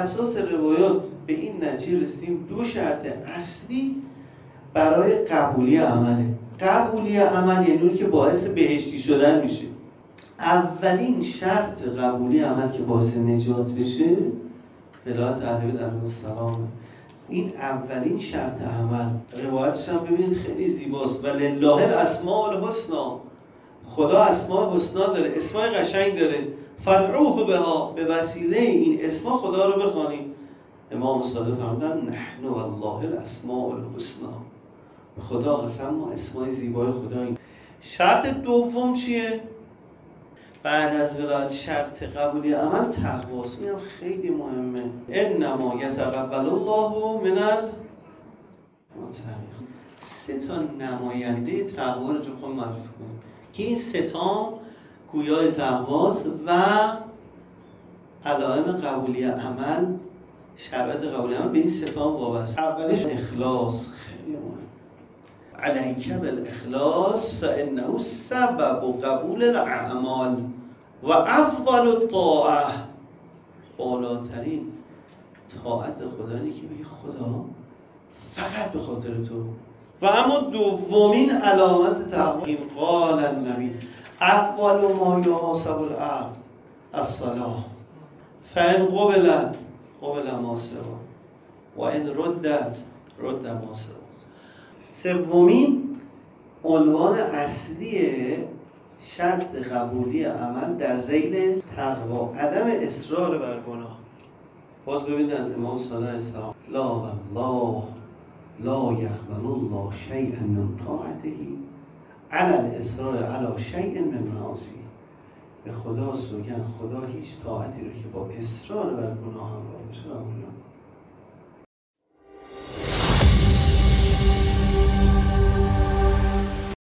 اساس روایات به این نتیجه رسیدیم دو شرط اصلی برای قبولی عمله. قبولی عمل یعنی اونی که باعث بهشتی شدن میشه. اولین شرط قبولی عمل که باعث نجات بشه ولایت اهل در السلام این اولین شرط عمل. روایتش هم ببینید خیلی زیباست. و لله الاسماء الحسنا خدا اسماء حسنا داره. اسماء قشنگ داره. فدعوه بها به وسیله این اسما خدا رو بخوانید. امام صادق فرمودن نحن والله الاسماء الحسنا خدا قسم ما اسمای زیبای خدا این شرط دوم چیه؟ بعد از ولایت شرط قبولی عمل تقواست میگم خیلی مهمه. انما یتقبل الله من المتقین سه تا نماینده تقوا رو خود معرفی کنیم. که این سه تا گویای تقواست و علائم قبولی عمل شرایط قبولی عمل به این سه تا وابسته. اولش اخلاص خیلی مهم علیک بالاخلاص فانه سبب قبول الاعمال و افضل الطاعه. بالاترین طاعت خدا که بگی خدا فقط به خاطر تو. و اما دومین علامت تقویم قال النبی اول ما یحاسب العبد. الصلاه فان قبلت قبل ما سوا. و ان ردت رد ما سوا. سومین عنوان اصلی شرط قبولی عمل در زیل تقوا. عدم اصرار بر گناه. باز ببینید از امام صادق اسلام لا والله لا یقبل الله شیئا من طاعته. علی الاصرار علی شیء من معاصی. به خدا سوگن خدا هیچ طاعتی رو که با اصرار بر گناه هم